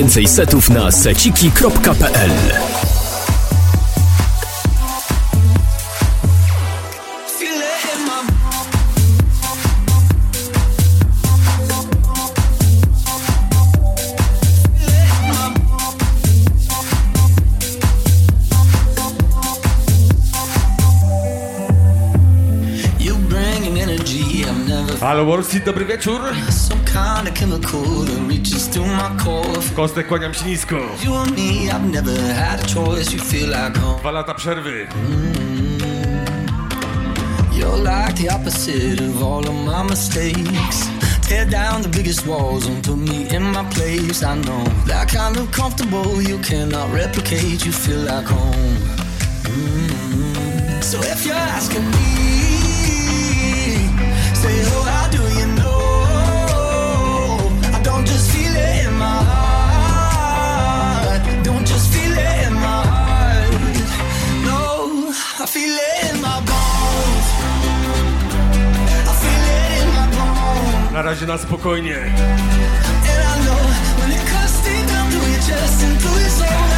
Więcej setów na seciki.pl Halo Wolsi, dobry wieczór. kind of chemical that reaches through my core. Kostek, kłaniam się nisko. You and me, I've never had a choice. You feel like home. Dwa lata przerwy. Mm. You're like the opposite of all of my mistakes. Tear down the biggest walls and put me in my place. I know that kind of comfortable you cannot replicate. You feel like home. Mm -hmm. So if you're asking me. Na razie na spokojnie. And I know when it cuts deep down through your chest and through your soul.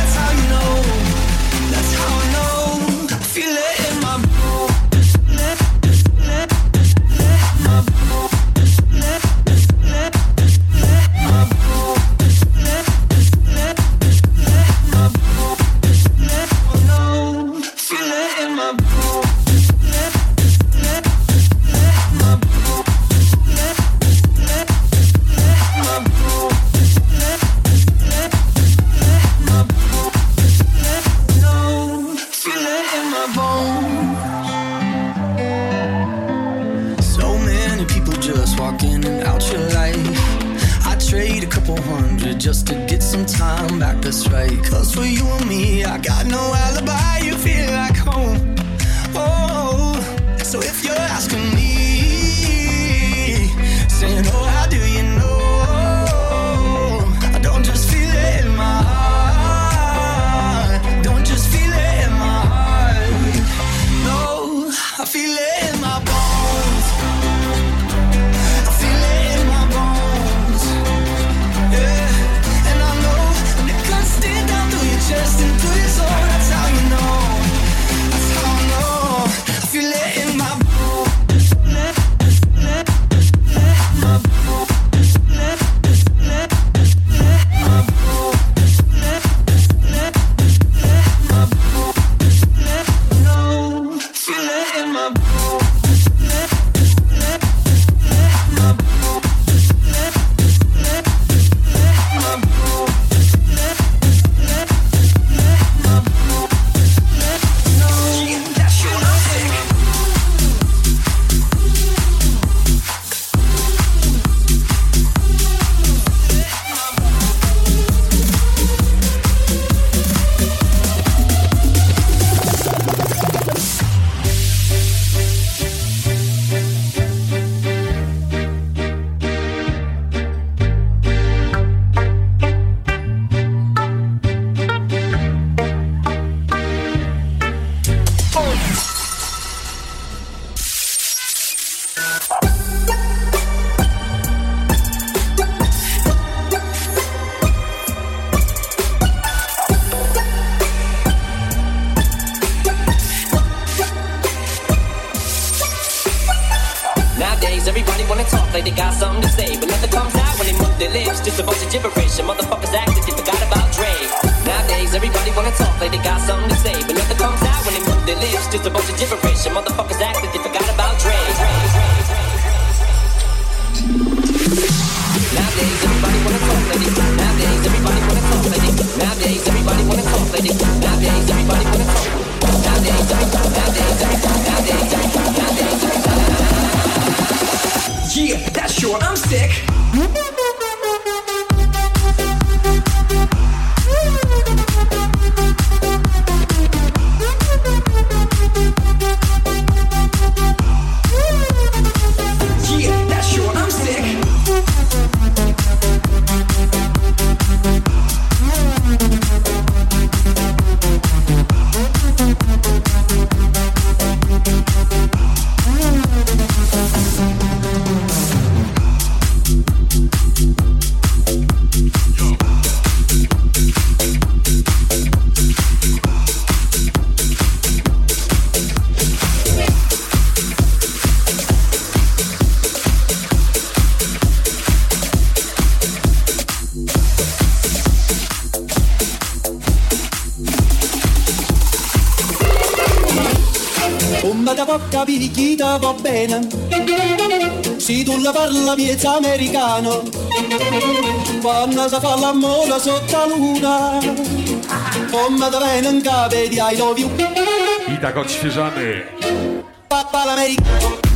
una piezza americano quando si fa l'amore sotto la luna come da venga vedi I love you i tak odświeżamy. Papa l'americano.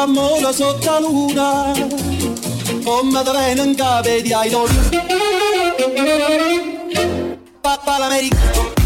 amore sotto la luna, come treno in capo di idoli. Papà l'americano.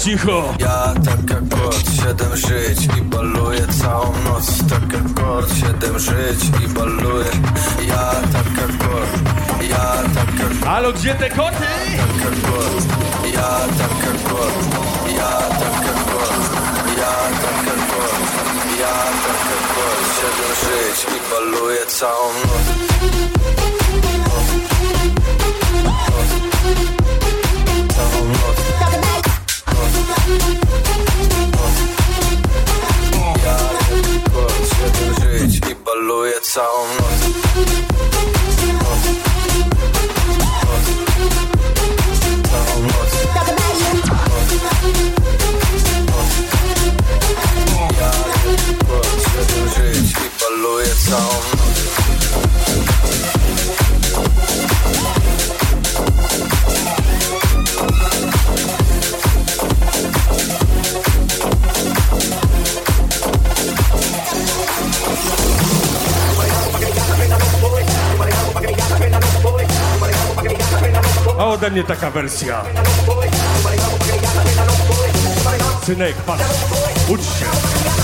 集合。ode mnie taka wersja. Synek, patrz, ucz się.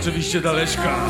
Oczywiście Daleszka.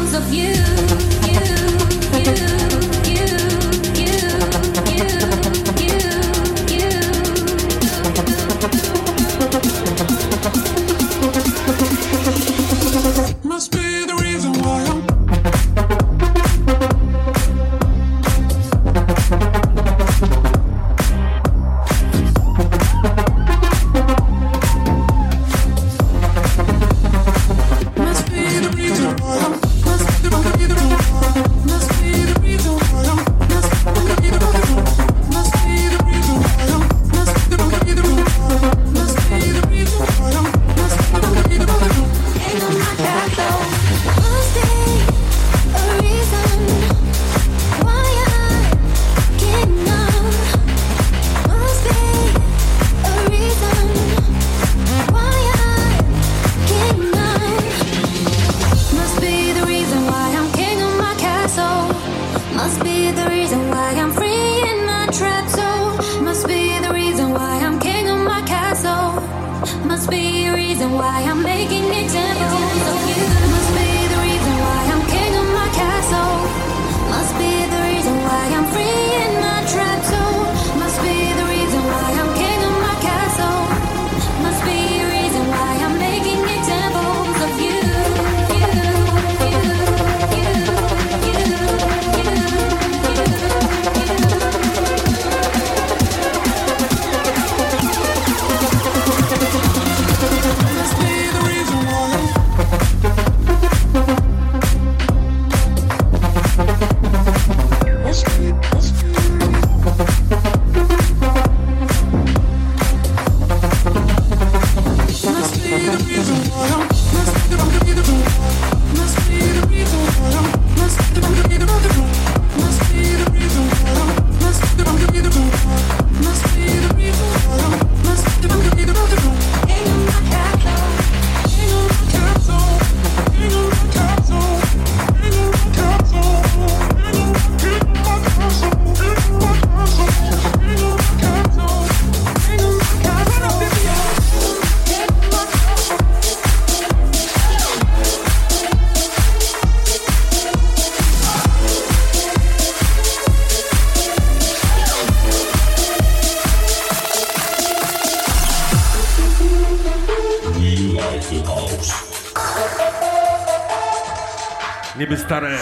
Stare,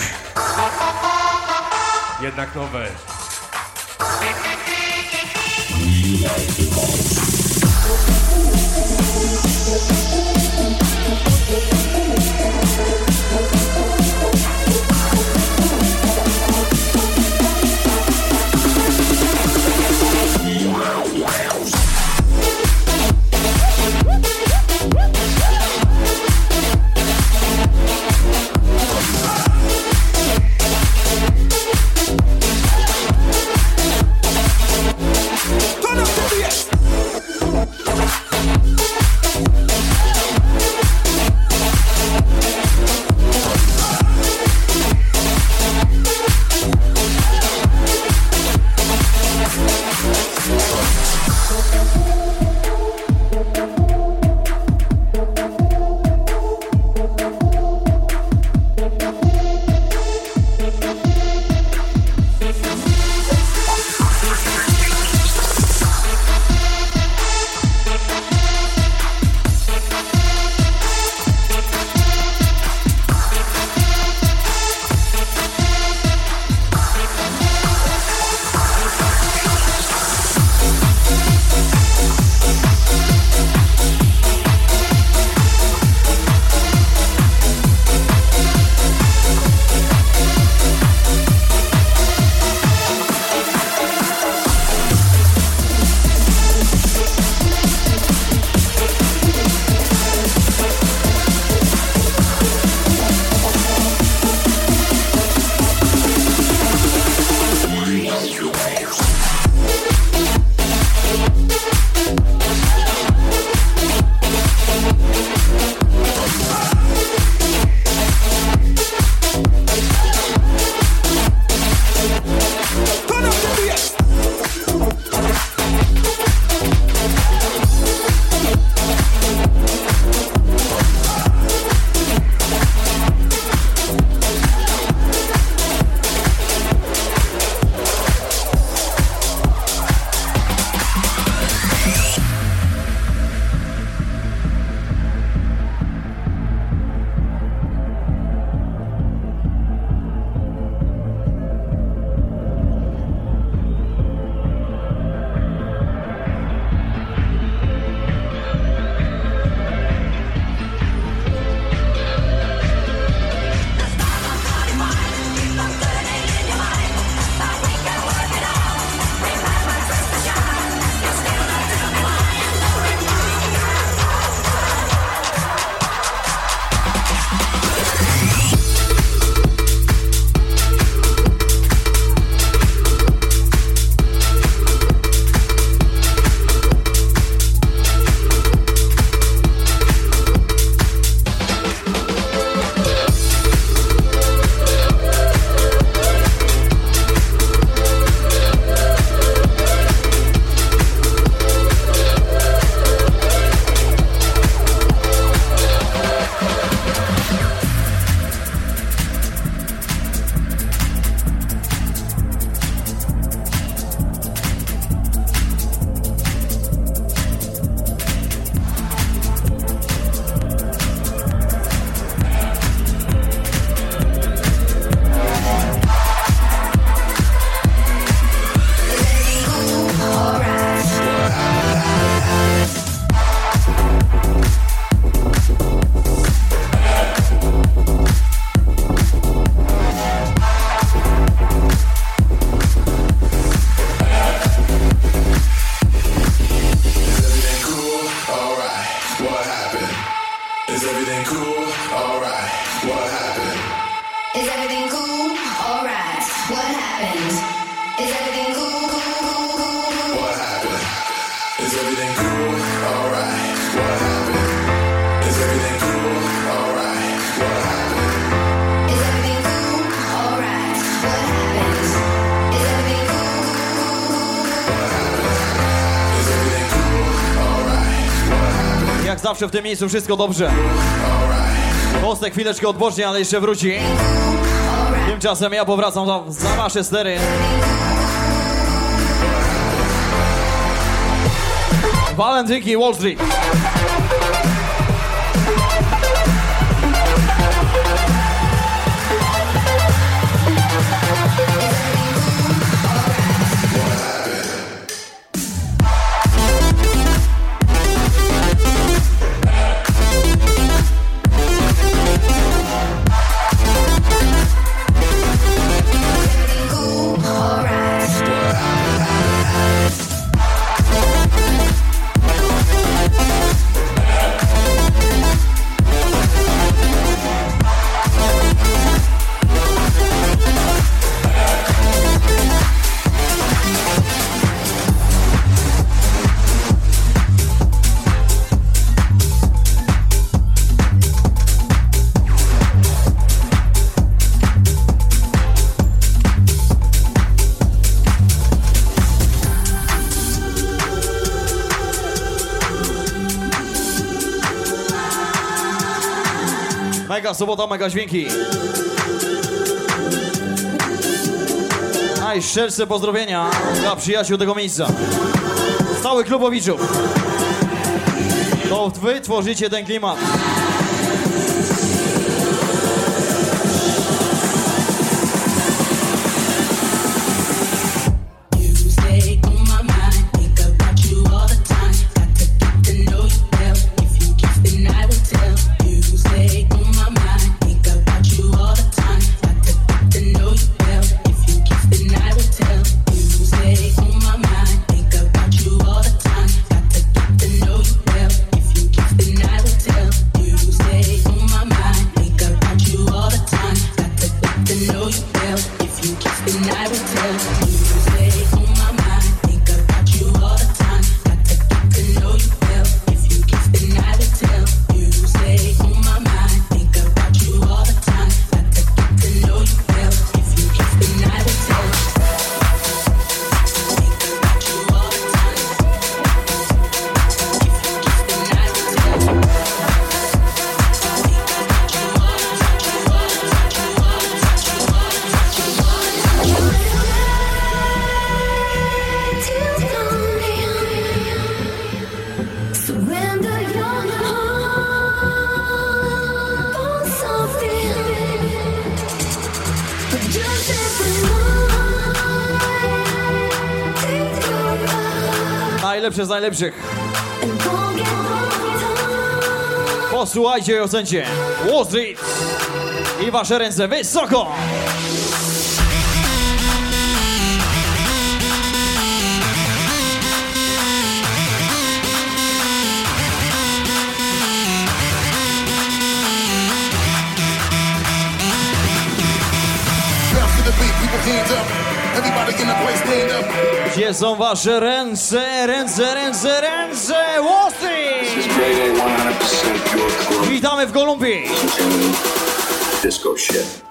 jednak nowe. Zawsze w tym miejscu wszystko dobrze. Kostek chwileczkę odpocznie, ale jeszcze wróci. Tymczasem ja powracam za wasze stery. Walentynki Wall Street. Mega sobota, mega dźwięki. Najszczersze pozdrowienia dla przyjaciół tego miejsca. Stały klubowiczów. To wy tworzycie ten klimat. Najlepsze z najlepszych. Posłuchajcie i ocencie. Street. I wasze ręce wysoko. Hands up. Gdzie są wasze ręce, ręce, ręce, ręce? Wall Street. Grade A 100% pure club. Witamy w Kolumbii. Disco shit.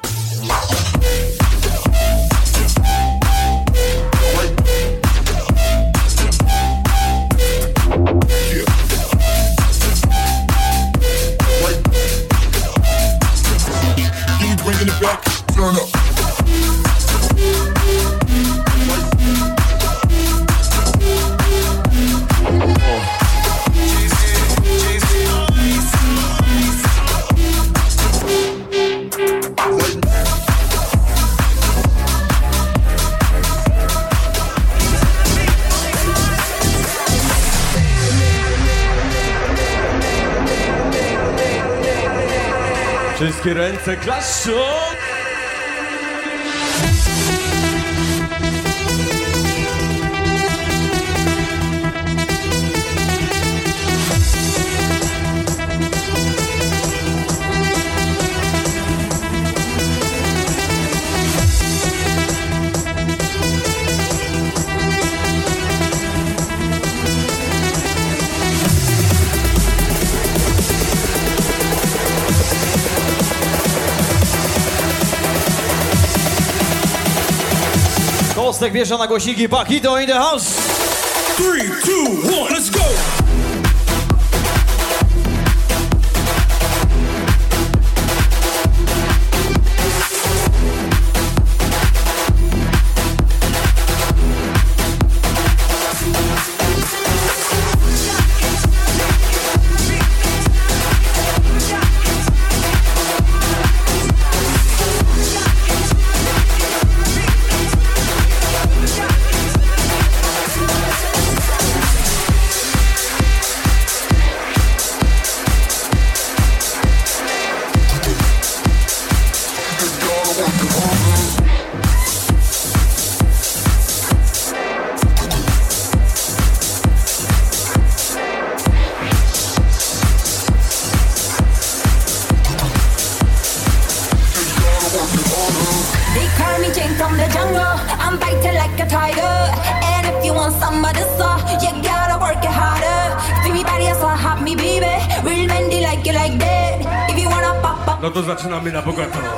Ręce klaszą Kostek wiesza na głośniki. Pakito in the house. 3, 2, 1, let's go! No to zaczynamy na bogato. They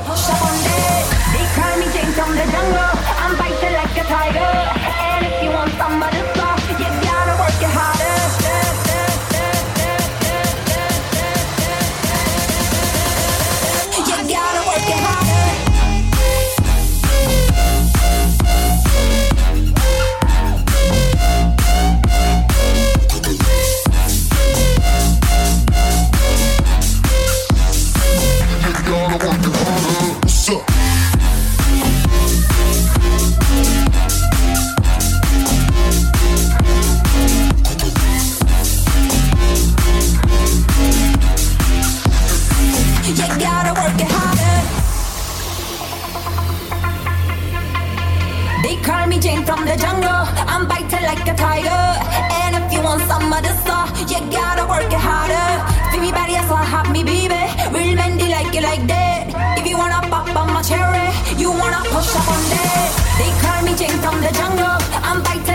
wanna push up on. They call me Jing from the jungle. I'm biting.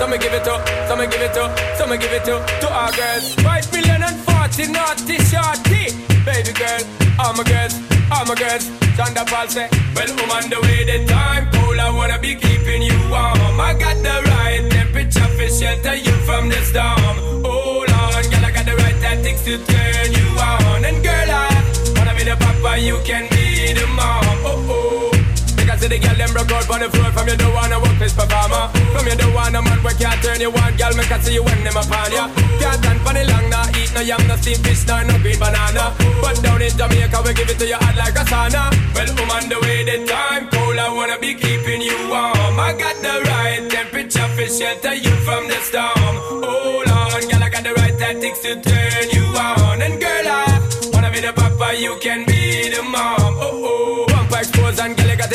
Some give it up, some give it up, some give it up to our girls. Five million and forty naughty shorty. Baby girl, all my girls, all my girls. Thunderball say, Well, I'm on the way, the time cold. I wanna be keeping you warm. I got the right temperature for shelter you from the storm. Hold on, girl, I got the right tactics to turn you on. And girl, I wanna be the papa, you can be the mom. Oh. The girl them broke out on the floor. From you don't wanna work this performer. From you don't wanna man where can't turn you on Girl, me can see you when them upon ya. Can't stand for the long, nah Eat no yam, no steamed fish, nah, no green banana. But down in Jamaica, we give it to you hot like a sauna. Well, I'm on the way, the time cold I wanna be keeping you warm. I got the right temperature for shelter you from the storm. Hold on, girl, I got the right tactics to turn you on. And girl, I wanna be the papa, you can be the mom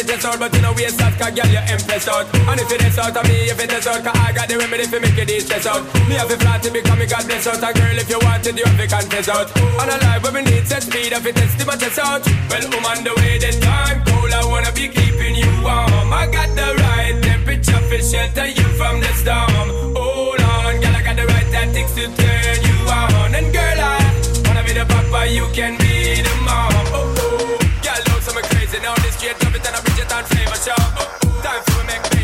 you the chest out But you know waste that, cause girl, you impressed out. And if it is out of me, if it is out Cause I got the remedy for make it stress out. Me have a flat to become me God bless out. And girl, if you want it, you have to confess out. And a life where we need set speed If it test my chest out. Well, I'm on the way, the time cold I wanna be keeping you warm. I got the right temperature for shelter you from the storm. Hold on, girl, I got the right tactics to turn you on. And girl, I wanna be the papa, you can be the mom. Oh, oh Girl, love some crazy now This and flavor show. Time to make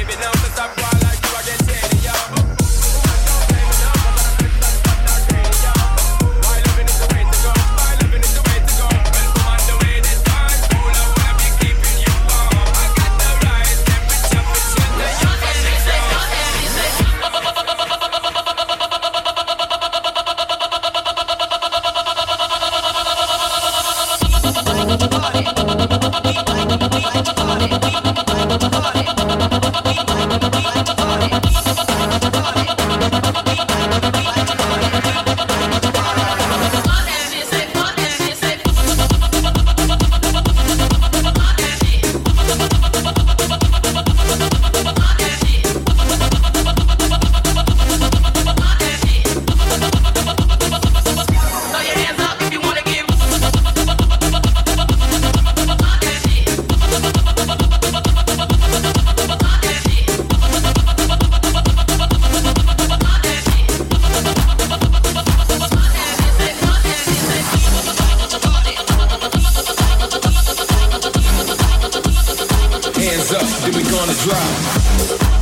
up, then we gonna drop.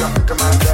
Drop the command.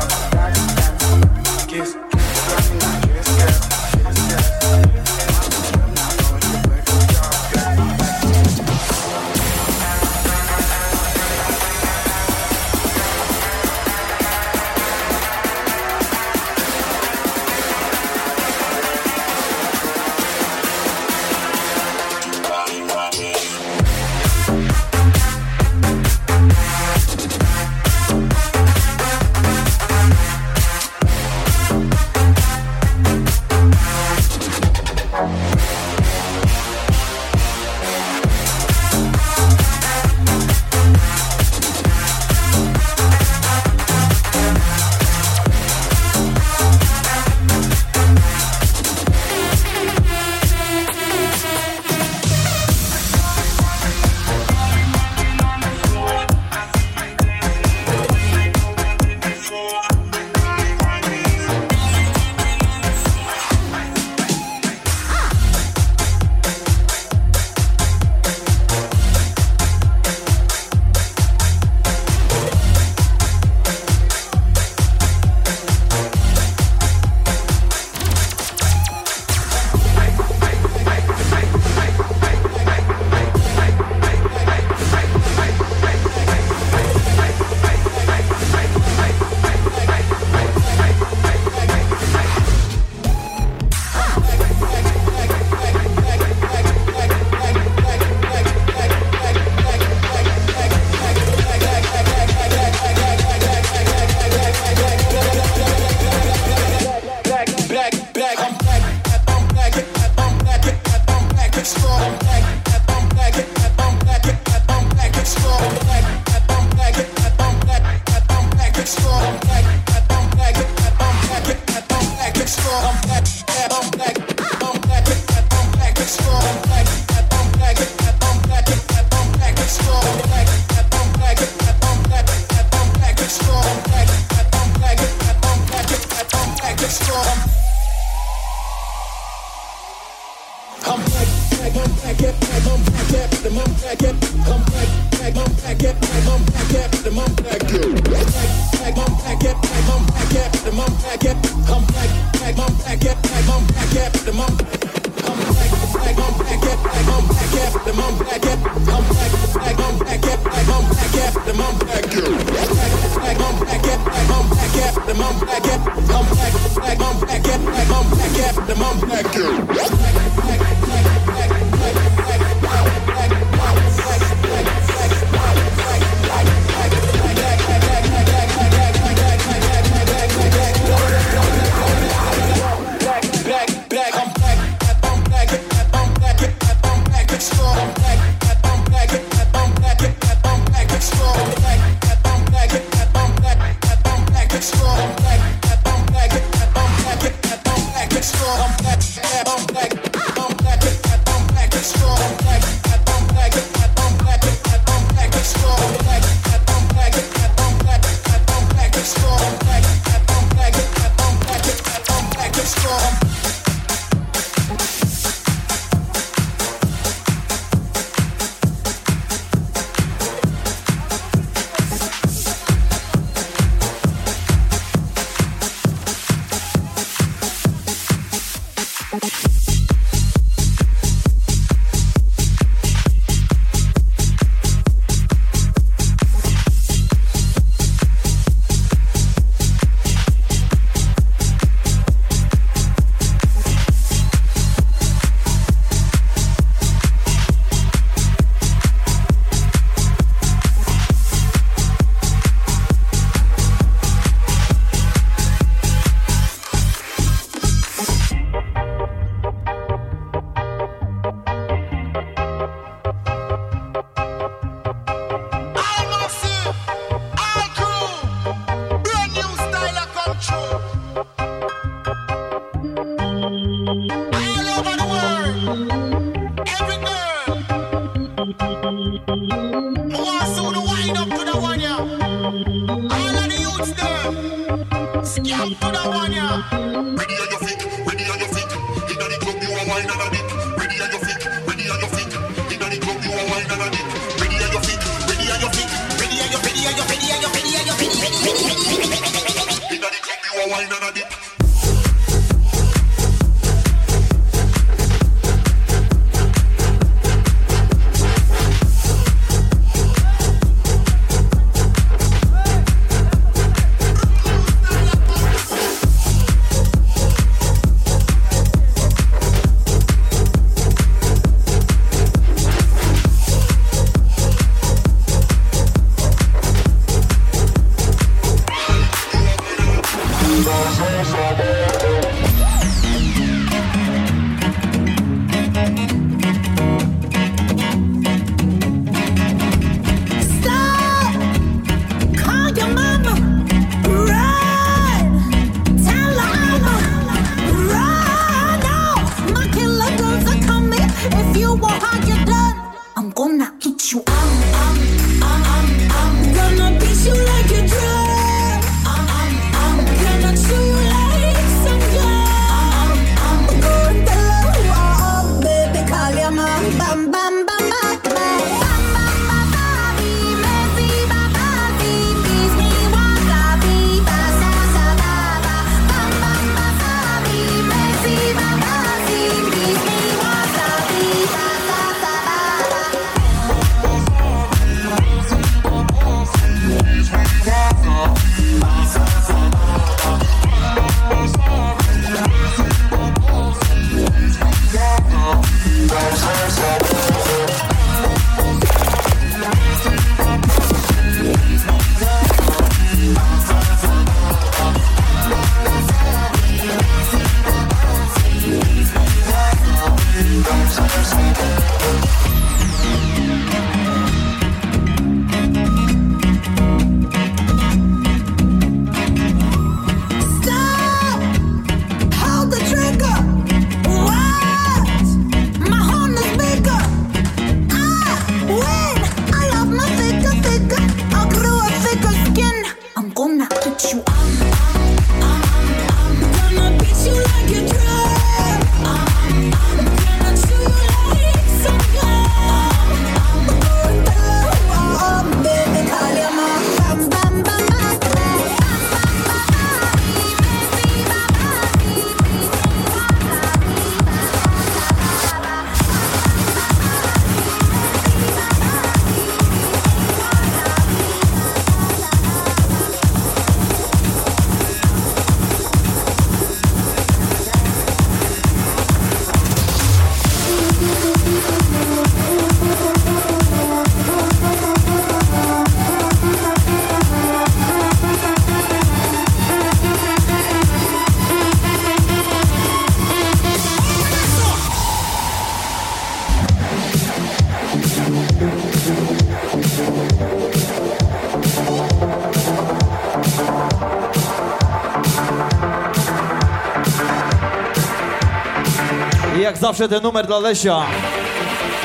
Jak zawsze ten numer dla Lesia.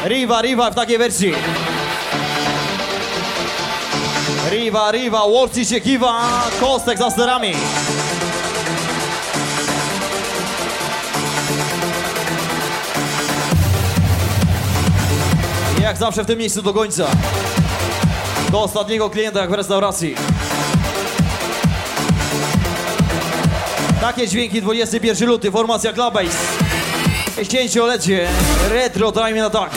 Riva, Riva w takiej wersji. Riva, Riva, Wolci się kiwa, Kostek za sterami. Jak zawsze w tym miejscu do końca. Do ostatniego klienta jak w restauracji. Takie dźwięki 21 luty, formacja Clubbase. 10-lecie, retro time na tak.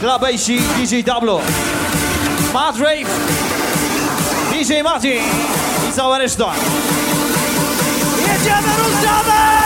Clubbase i DJ Tablo. Matt Rave, DJ Martin i cała reszta. Jedziemy, ruszamy!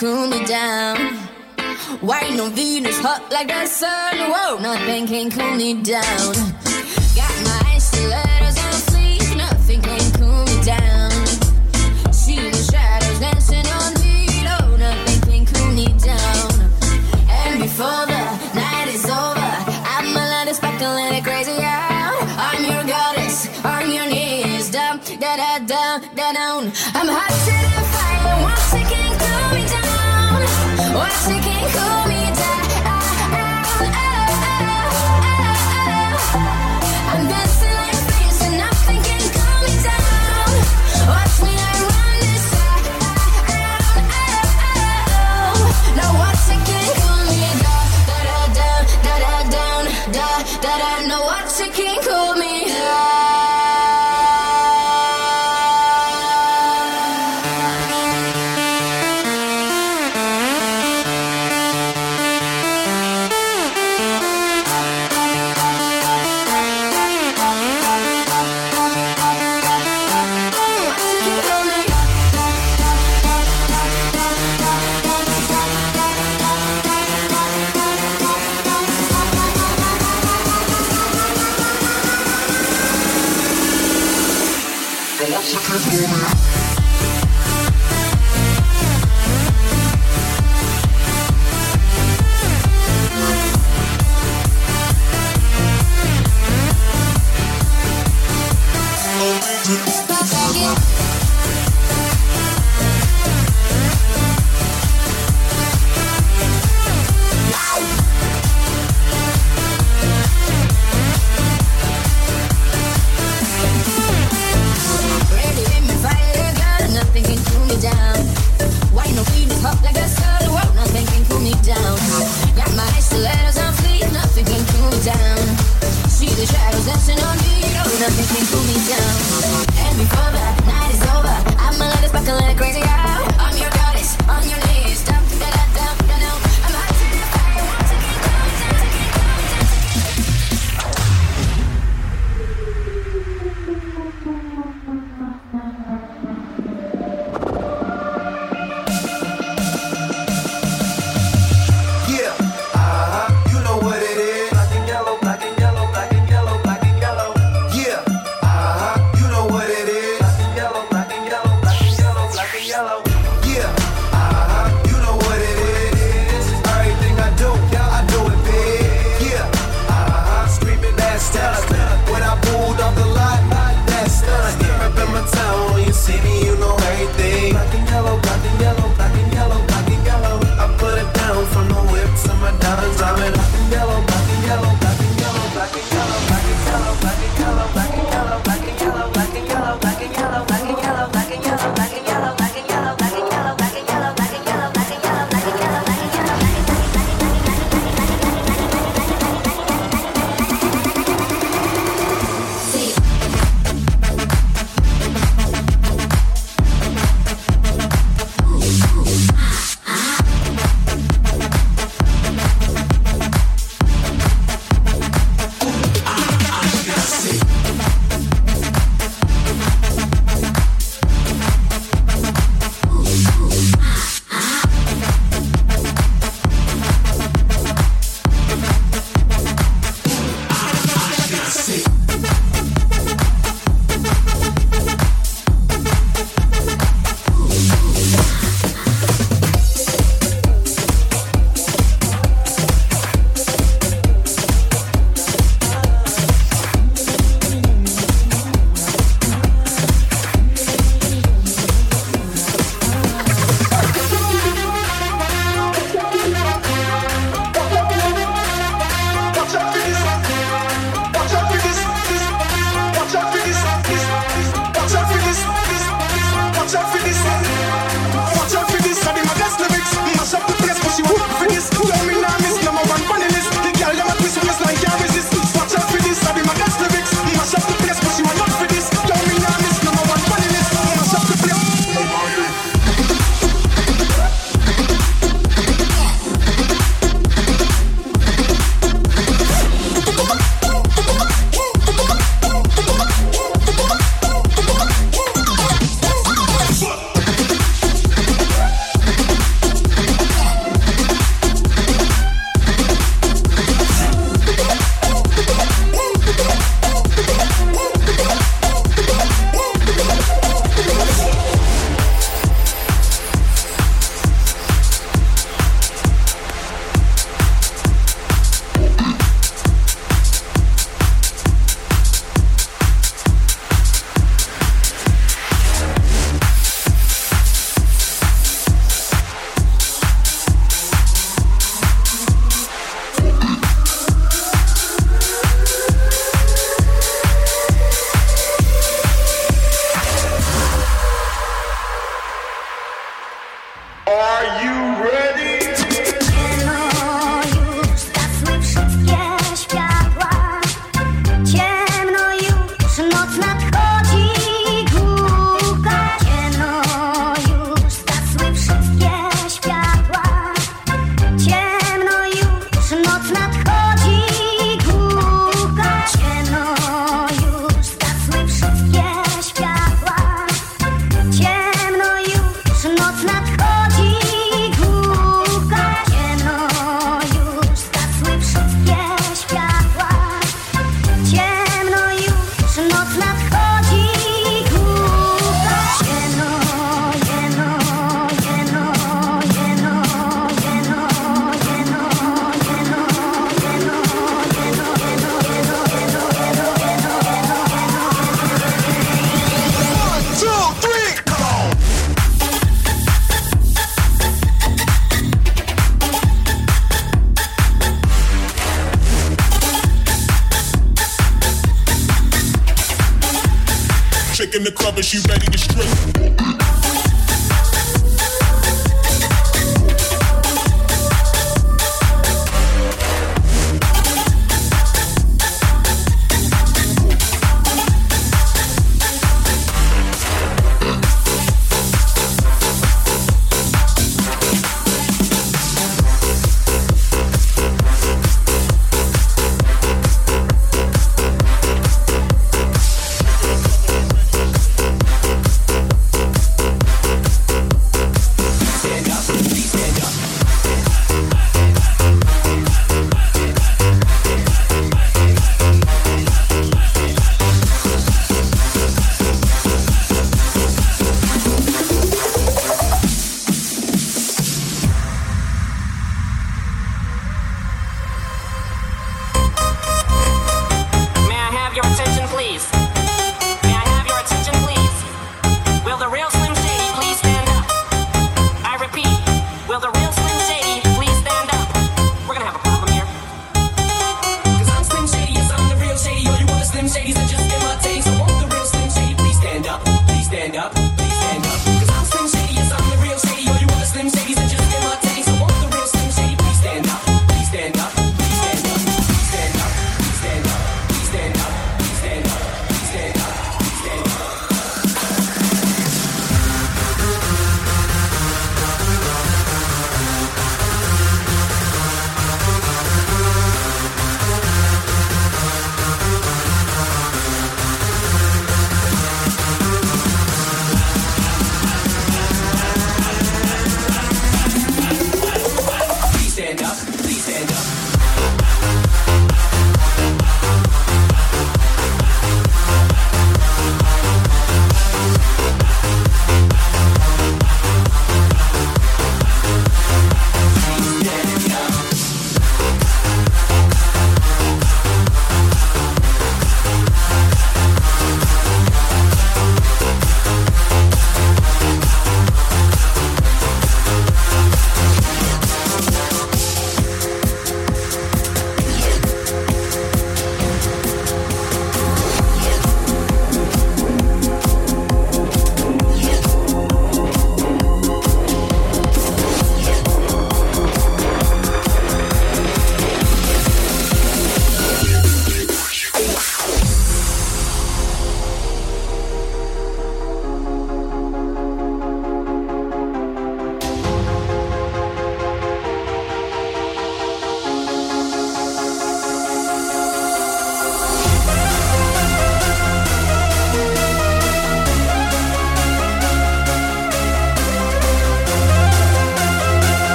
Cool me down. White on Venus, hot like the sun. Whoa, nothing can cool me down. Got my stilettos on sleeve. Nothing can cool me down. See the shadows dancing on me. No, nothing can cool me down. And before the night is over, I'm a lot of speculating crazy out. I'm your goddess on your knees, down, da da da down. I'm hot She can't call me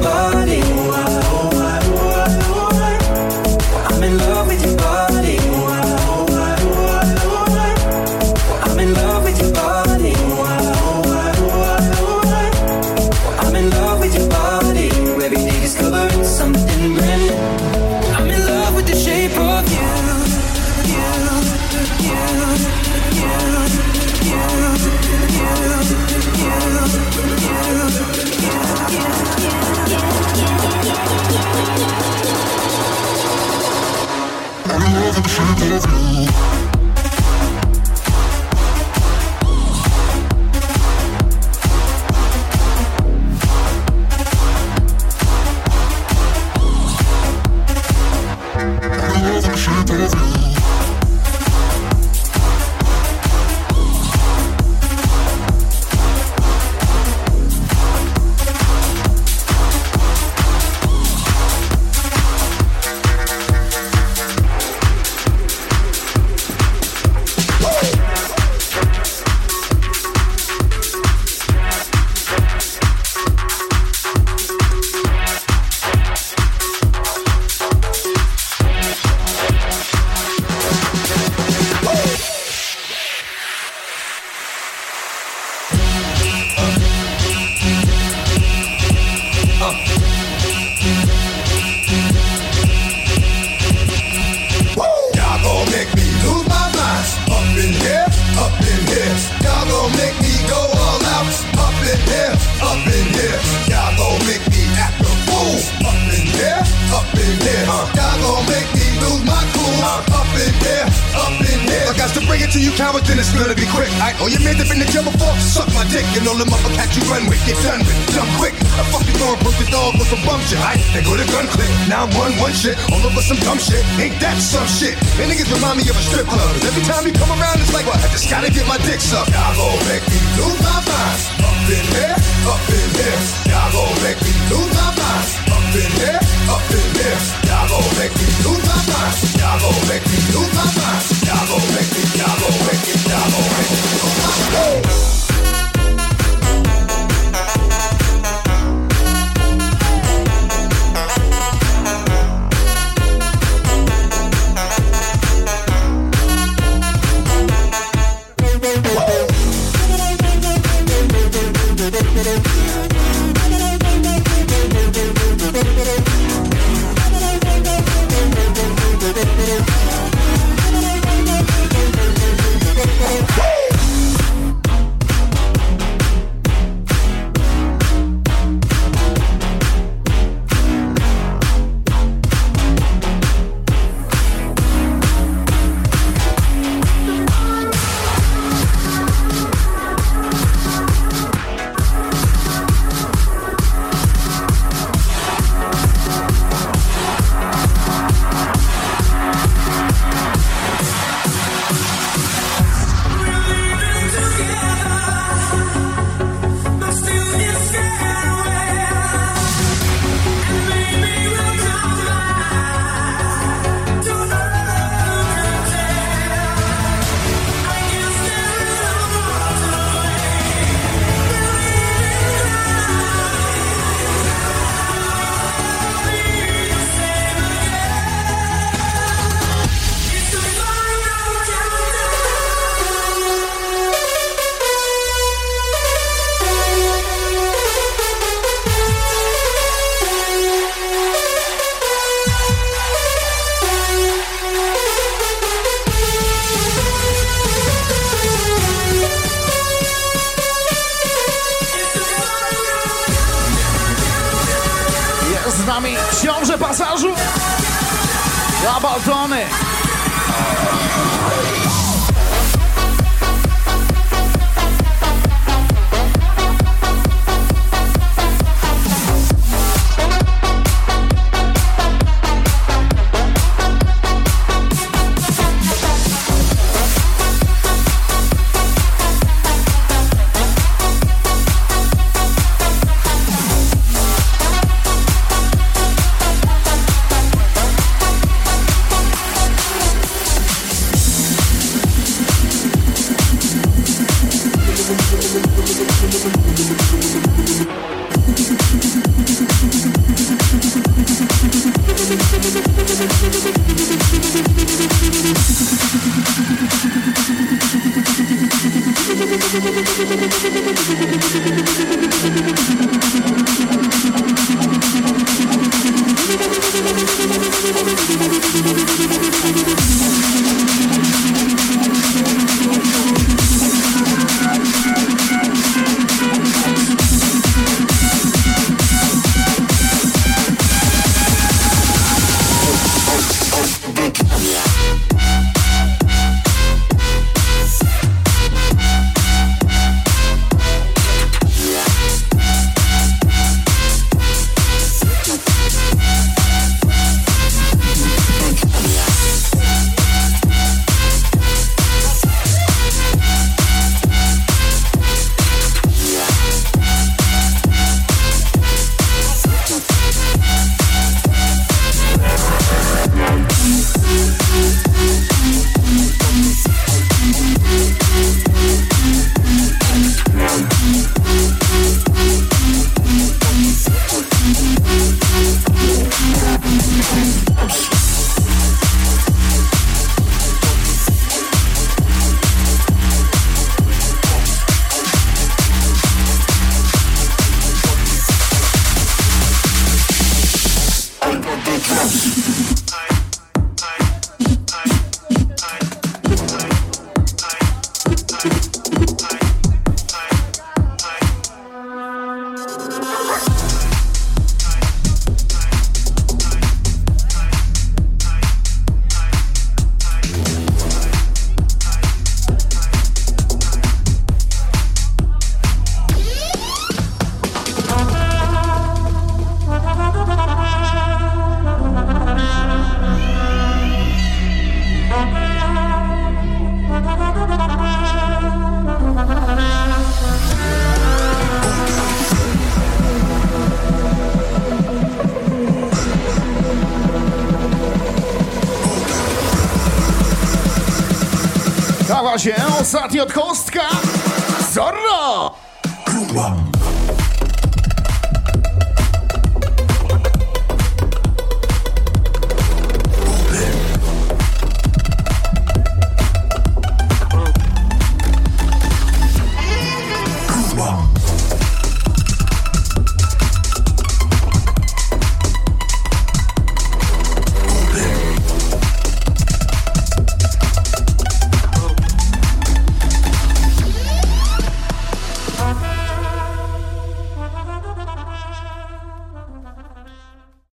about